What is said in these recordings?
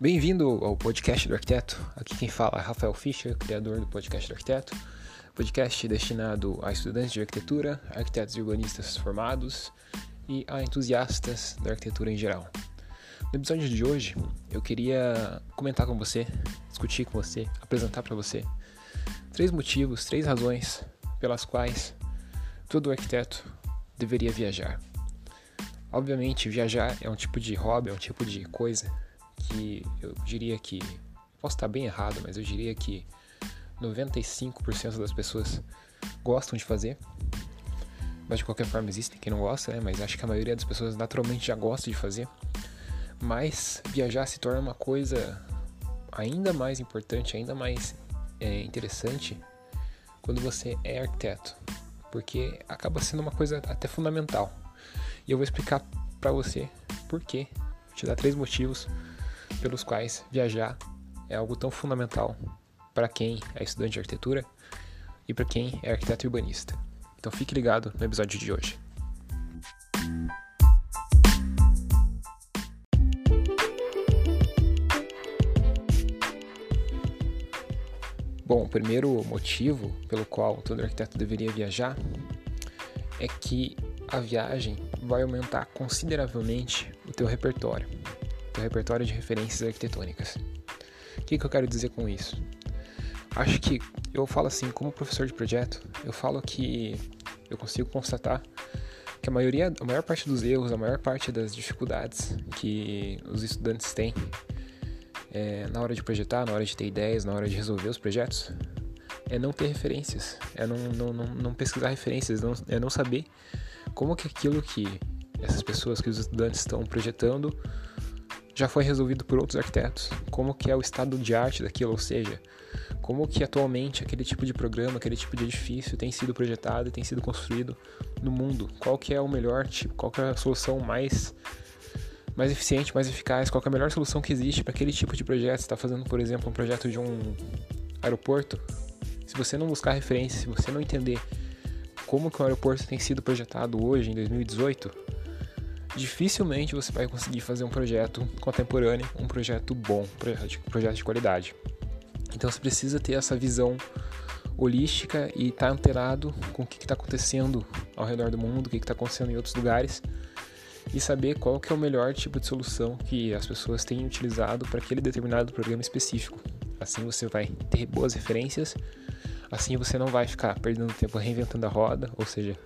Bem-vindo ao podcast do arquiteto. Aqui quem fala é Rafael Fischer, criador do podcast do arquiteto. Podcast destinado a estudantes de arquitetura, arquitetos e urbanistas formados e a entusiastas da arquitetura em geral. No episódio de hoje, eu queria comentar com você, discutir com você, apresentar para você três motivos, três razões pelas quais todo arquiteto deveria viajar. Obviamente, viajar é um tipo de hobby, é um tipo de coisa que eu diria que posso estar bem errado, mas eu diria que 95% das pessoas gostam de fazer. Mas de qualquer forma existem quem não gosta, né? Mas acho que a maioria das pessoas naturalmente já gosta de fazer. Mas viajar se torna uma coisa ainda mais importante, ainda mais é, interessante quando você é arquiteto, porque acaba sendo uma coisa até fundamental. E eu vou explicar para você por quê. Vou te dar três motivos pelos quais viajar é algo tão fundamental para quem é estudante de arquitetura e para quem é arquiteto urbanista. Então fique ligado no episódio de hoje. Bom, o primeiro motivo pelo qual todo arquiteto deveria viajar é que a viagem vai aumentar consideravelmente o teu repertório, teu repertório de referências arquitetônicas. O que, que eu quero dizer com isso? Acho que eu falo assim, como professor de projeto, eu falo que eu consigo constatar que a maioria, a maior parte dos erros, a maior parte das dificuldades que os estudantes têm é, na hora de projetar, na hora de ter ideias, na hora de resolver os projetos, é não ter referências, é não, não, não, não pesquisar referências, não, é não saber como que aquilo que essas pessoas, que os estudantes estão projetando, já foi resolvido por outros arquitetos, como que é o estado de arte daquilo, ou seja, como que atualmente aquele tipo de programa, aquele tipo de edifício tem sido projetado e tem sido construído no mundo, qual que é o melhor tipo, qual que é a solução mais mais eficiente, mais eficaz, qual é a melhor solução que existe para aquele tipo de projeto. Está fazendo, por exemplo, um projeto de um aeroporto. Se você não buscar referência, se você não entender como que o aeroporto tem sido projetado hoje, em 2018, dificilmente você vai conseguir fazer um projeto contemporâneo, um projeto bom, um projeto de qualidade. Então você precisa ter essa visão holística e estar tá antenado com o que está acontecendo ao redor do mundo, o que está acontecendo em outros lugares e saber qual que é o melhor tipo de solução que as pessoas têm utilizado para aquele determinado programa específico. Assim você vai ter boas referências, assim você não vai ficar perdendo tempo reinventando a roda, ou seja,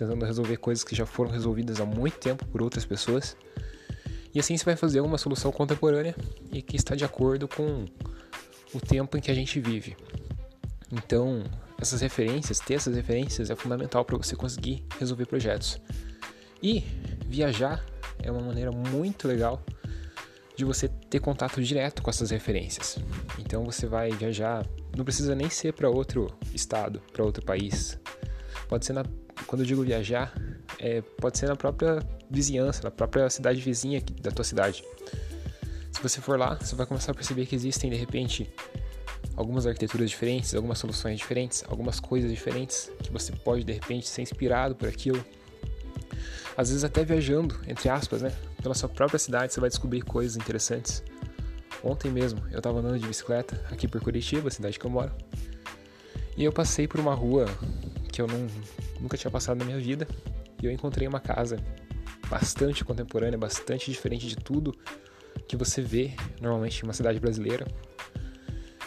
tentando resolver coisas que já foram resolvidas há muito tempo por outras pessoas. E assim você vai fazer uma solução contemporânea e que está de acordo com o tempo em que a gente vive. Então, essas referências, ter essas referências é fundamental para você conseguir resolver projetos. E viajar é uma maneira muito legal de você ter contato direto com essas referências. Então você vai viajar, não precisa nem ser para outro estado, para outro país. Pode ser na, quando eu digo viajar, é, pode ser na própria vizinhança, na própria cidade vizinha da tua cidade. Se você for lá, você vai começar a perceber que existem de repente algumas arquiteturas diferentes, algumas soluções diferentes, algumas coisas diferentes que você pode de repente ser inspirado por aquilo às vezes até viajando, entre aspas, né? Pela sua própria cidade, você vai descobrir coisas interessantes. Ontem mesmo, eu estava andando de bicicleta aqui por Curitiba, cidade que eu moro. E eu passei por uma rua que eu não, nunca tinha passado na minha vida. E eu encontrei uma casa bastante contemporânea, bastante diferente de tudo que você vê normalmente em uma cidade brasileira.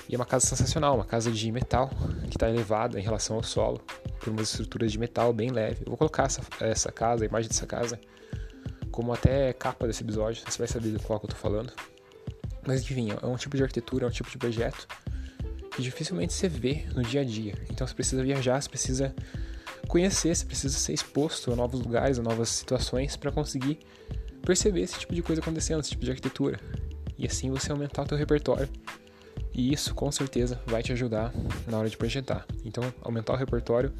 E é uma casa sensacional, uma casa de metal que está elevada em relação ao solo por umas estruturas de metal bem leve. Eu vou colocar essa, essa casa, a imagem dessa casa, como até capa desse episódio, você vai saber do qual eu tô falando. Mas enfim, é um tipo de arquitetura, é um tipo de projeto que dificilmente você vê no dia a dia. Então você precisa viajar, você precisa conhecer, você precisa ser exposto a novos lugares, a novas situações para conseguir perceber esse tipo de coisa acontecendo, esse tipo de arquitetura. E assim você aumentar o teu repertório. E isso com certeza vai te ajudar na hora de projetar. Então, aumentar o repertório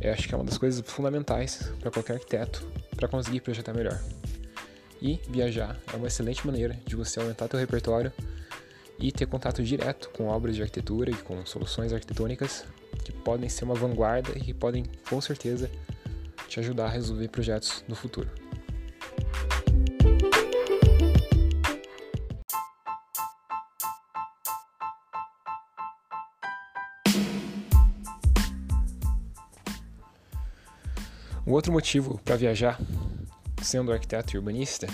eu acho que é uma das coisas fundamentais para qualquer arquiteto para conseguir projetar melhor. E viajar é uma excelente maneira de você aumentar teu repertório e ter contato direto com obras de arquitetura e com soluções arquitetônicas que podem ser uma vanguarda e que podem, com certeza, te ajudar a resolver projetos no futuro. Um outro motivo para viajar, sendo arquiteto e urbanista,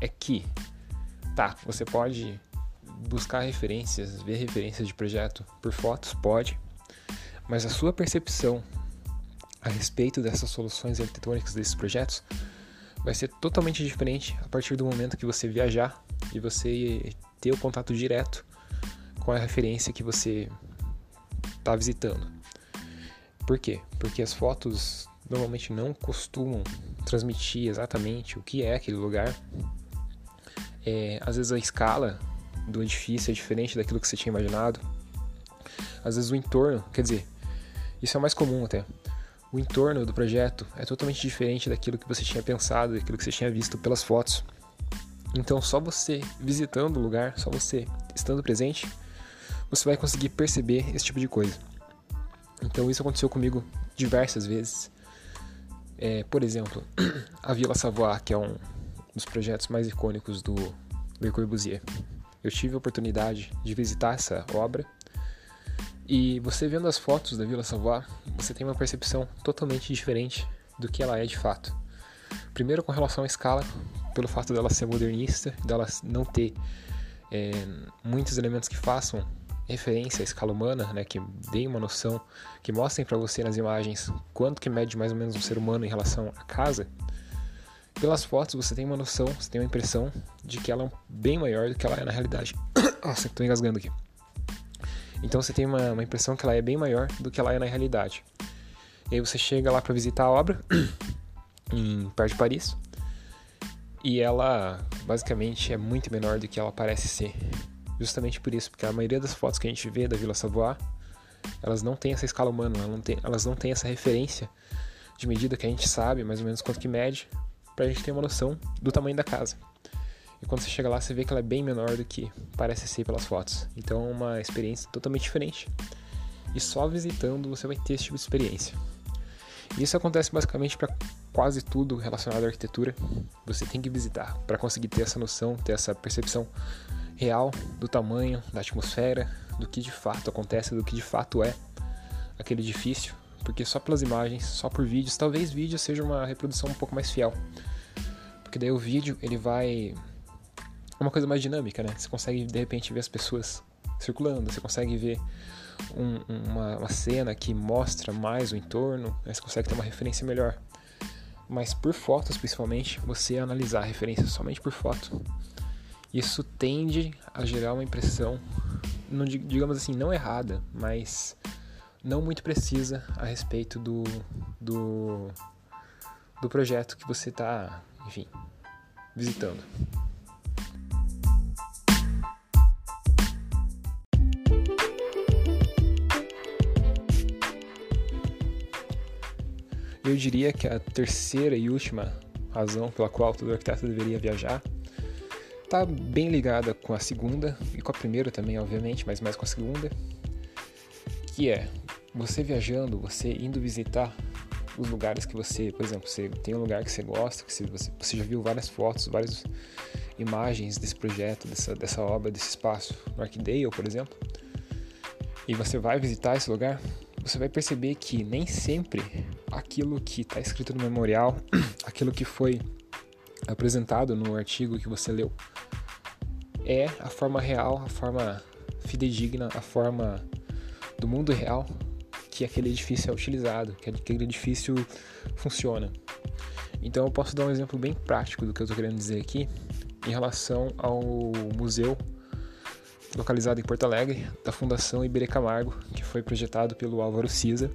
é que, tá, você pode buscar referências, ver referências de projeto por fotos, pode, mas a sua percepção a respeito dessas soluções arquitetônicas desses projetos vai ser totalmente diferente a partir do momento que você viajar e você ter o contato direto com a referência que você está visitando. Por quê? Porque as fotos normalmente não costumam transmitir exatamente o que é aquele lugar. É, às vezes a escala do edifício é diferente daquilo que você tinha imaginado. Às vezes o entorno, quer dizer, isso é mais comum até. O entorno do projeto é totalmente diferente daquilo que você tinha pensado, daquilo que você tinha visto pelas fotos. Então, só você visitando o lugar, só você estando presente, você vai conseguir perceber esse tipo de coisa. Então, isso aconteceu comigo diversas vezes. É, por exemplo, a Vila Savoie, que é um dos projetos mais icônicos do Le Corbusier. Eu tive a oportunidade de visitar essa obra e você vendo as fotos da Vila Savoie, você tem uma percepção totalmente diferente do que ela é de fato. Primeiro com relação à escala, pelo fato dela ser modernista, dela não ter é, muitos elementos que façam referência à escala humana, né, que deem uma noção, que mostrem para você nas imagens quanto que mede mais ou menos um ser humano em relação à casa. Pelas fotos você tem uma noção, você tem uma impressão de que ela é bem maior do que ela é na realidade. Nossa, estou engasgando aqui. Então você tem uma, uma, impressão que ela é bem maior do que ela é na realidade. E aí você chega lá para visitar a obra, em perto de Paris, e ela basicamente é muito menor do que ela parece ser. Justamente por isso, porque a maioria das fotos que a gente vê da Vila Savoie, elas não têm essa escala humana, elas não têm, elas não têm essa referência de medida que a gente sabe mais ou menos quanto que mede, para a gente ter uma noção do tamanho da casa. E quando você chega lá, você vê que ela é bem menor do que parece ser pelas fotos. Então é uma experiência totalmente diferente. E só visitando você vai ter esse tipo de experiência. E isso acontece basicamente para quase tudo relacionado à arquitetura. Você tem que visitar para conseguir ter essa noção, ter essa percepção real do tamanho, da atmosfera, do que de fato acontece, do que de fato é aquele edifício. Porque só pelas imagens, só por vídeos, talvez vídeo seja uma reprodução um pouco mais fiel. Porque daí o vídeo ele vai é uma coisa mais dinâmica, né? Você consegue de repente ver as pessoas circulando, você consegue ver um, uma, uma, cena que mostra mais o entorno, né? você consegue ter uma referência melhor. Mas por fotos, principalmente, você analisar a referência somente por foto, isso tende a gerar uma impressão, não, digamos assim, não errada, mas não muito precisa a respeito do, do, do projeto que você está, enfim, visitando. Eu diria que a terceira e última razão pela qual todo arquiteto deveria viajar está bem ligada com a segunda e com a primeira também, obviamente, mas mais com a segunda, que é você viajando, você indo visitar os lugares que você, por exemplo, você tem um lugar que você gosta, que você, você já viu várias fotos, várias imagens desse projeto, dessa, dessa obra, desse espaço no Arcdale, por exemplo, e você vai visitar esse lugar, você vai perceber que nem sempre aquilo que está escrito no memorial, aquilo que foi apresentado no artigo que você leu, é a forma real, a forma fidedigna, a forma do mundo real que aquele edifício é utilizado, que aquele edifício funciona. Então eu posso dar um exemplo bem prático do que eu estou querendo dizer aqui em relação ao museu localizado em Porto Alegre, da Fundação Iberê Camargo, que foi projetado pelo Álvaro Cisa.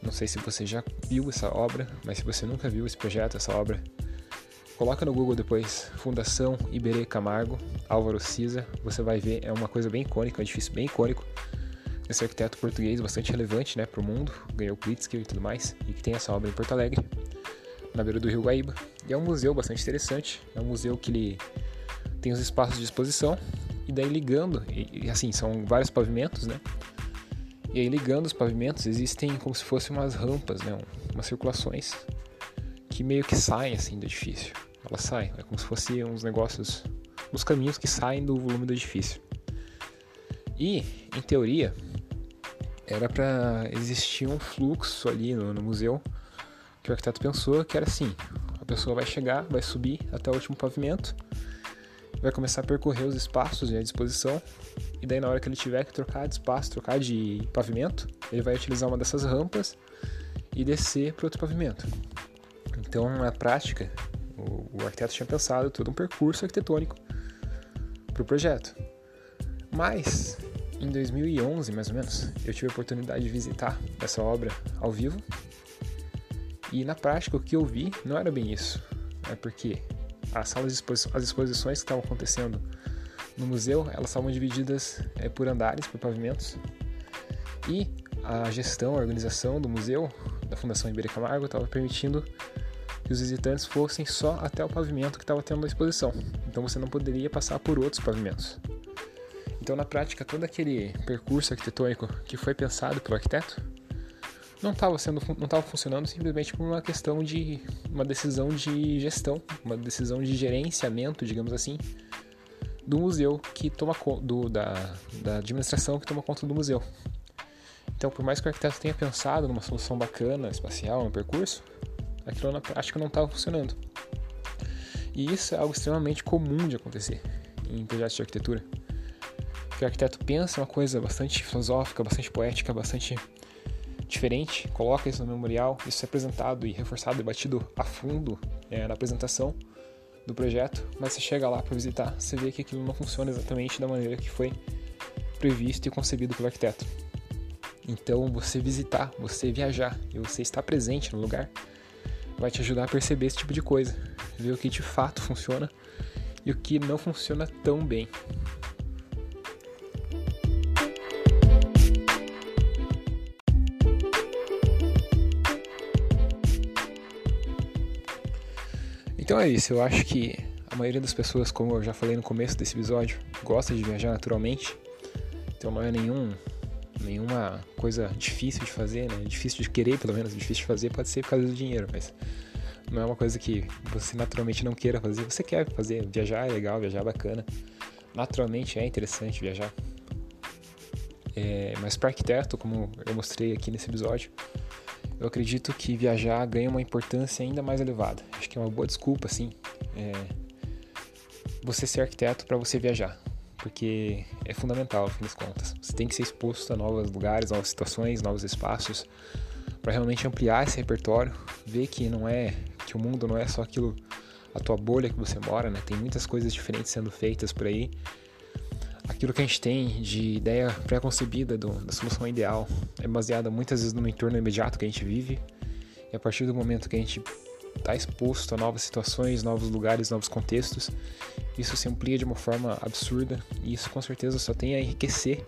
Não sei se você já viu essa obra, mas se você nunca viu esse projeto, essa obra, coloca no Google depois Fundação Iberê Camargo, Álvaro Cisa, você vai ver, é uma coisa bem icônica, um edifício bem icônico. Esse arquiteto português bastante relevante né, para o mundo, ganhou Pritzker e tudo mais, e que tem essa obra em Porto Alegre, na beira do rio Guaíba. E é um museu bastante interessante, é um museu que ele tem os espaços de exposição, e daí ligando, e, assim, são vários pavimentos, né? E aí ligando os pavimentos existem como se fossem umas rampas, né? Umas circulações que meio que saem assim do edifício. Elas saem, é como se fossem uns negócios, uns caminhos que saem do volume do edifício. E, em teoria, era para existir um fluxo ali no, no museu que o arquiteto pensou que era assim: a pessoa vai chegar, vai subir até o último pavimento, vai começar a percorrer os espaços à disposição, e daí na hora que ele tiver que trocar de espaço, trocar de pavimento, ele vai utilizar uma dessas rampas e descer para outro pavimento. Então, na prática, o, o arquiteto tinha pensado todo um percurso arquitetônico para o projeto. Mas, em 2011, mais ou menos, eu tive a oportunidade de visitar essa obra ao vivo. E na prática, o que eu vi não era bem isso. É porque as salas de exposição, as exposições que estavam acontecendo no museu, elas estavam divididas é, por andares, por pavimentos. E a gestão, a organização do museu, da Fundação Ribeira Camargo, estava permitindo que os visitantes fossem só até o pavimento que estava tendo a exposição. Então você não poderia passar por outros pavimentos. Então, na prática, todo aquele percurso arquitetônico que foi pensado pelo arquiteto não estava sendo não estava funcionando simplesmente por uma questão de uma decisão de gestão, uma decisão de gerenciamento, digamos assim, do museu que toma do da, da administração que toma conta do museu. Então, por mais que o arquiteto tenha pensado numa solução bacana, espacial, no percurso, aquilo na prática não estava funcionando. E isso é algo extremamente comum de acontecer em projetos de arquitetura que o arquiteto pensa uma coisa bastante filosófica, bastante poética, bastante diferente, coloca isso no memorial, isso é apresentado e reforçado e batido a fundo é, na apresentação do projeto, mas você chega lá para visitar, você vê que aquilo não funciona exatamente da maneira que foi previsto e concebido pelo arquiteto. Então, você visitar, você viajar e você estar presente no lugar vai te ajudar a perceber esse tipo de coisa, ver o que de fato funciona e o que não funciona tão bem. Então é isso, eu acho que a maioria das pessoas, como eu já falei no começo desse episódio, gosta de viajar naturalmente. Então não é nenhum, nenhuma coisa difícil de fazer, né? Difícil de querer, pelo menos, difícil de fazer pode ser por causa do dinheiro, mas não é uma coisa que você naturalmente não queira fazer. Você quer fazer, viajar é legal, viajar é bacana. Naturalmente é interessante viajar. É, mas para arquiteto, como eu mostrei aqui nesse episódio, eu acredito que viajar ganha uma importância ainda mais elevada. Acho que é uma boa desculpa, assim, é você ser arquiteto para você viajar, porque é fundamental, no fim das contas. Você tem que ser exposto a novos lugares, novas situações, novos espaços, para realmente ampliar esse repertório, ver que não é que o mundo não é só aquilo a tua bolha que você mora, né? Tem muitas coisas diferentes sendo feitas por aí aquilo que a gente tem de ideia pré-concebida da solução ideal é baseada muitas vezes no entorno imediato que a gente vive e a partir do momento que a gente está exposto a novas situações, novos lugares, novos contextos, isso se amplia de uma forma absurda e isso com certeza só tem a enriquecer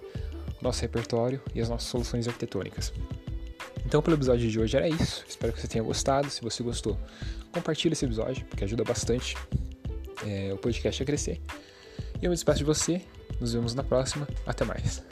nosso repertório e as nossas soluções arquitetônicas. Então, pelo episódio de hoje era isso. Espero que você tenha gostado. Se você gostou, compartilhe esse episódio, porque ajuda bastante é, o podcast a crescer. E eu me despeço de você nos vemos na próxima. Até mais.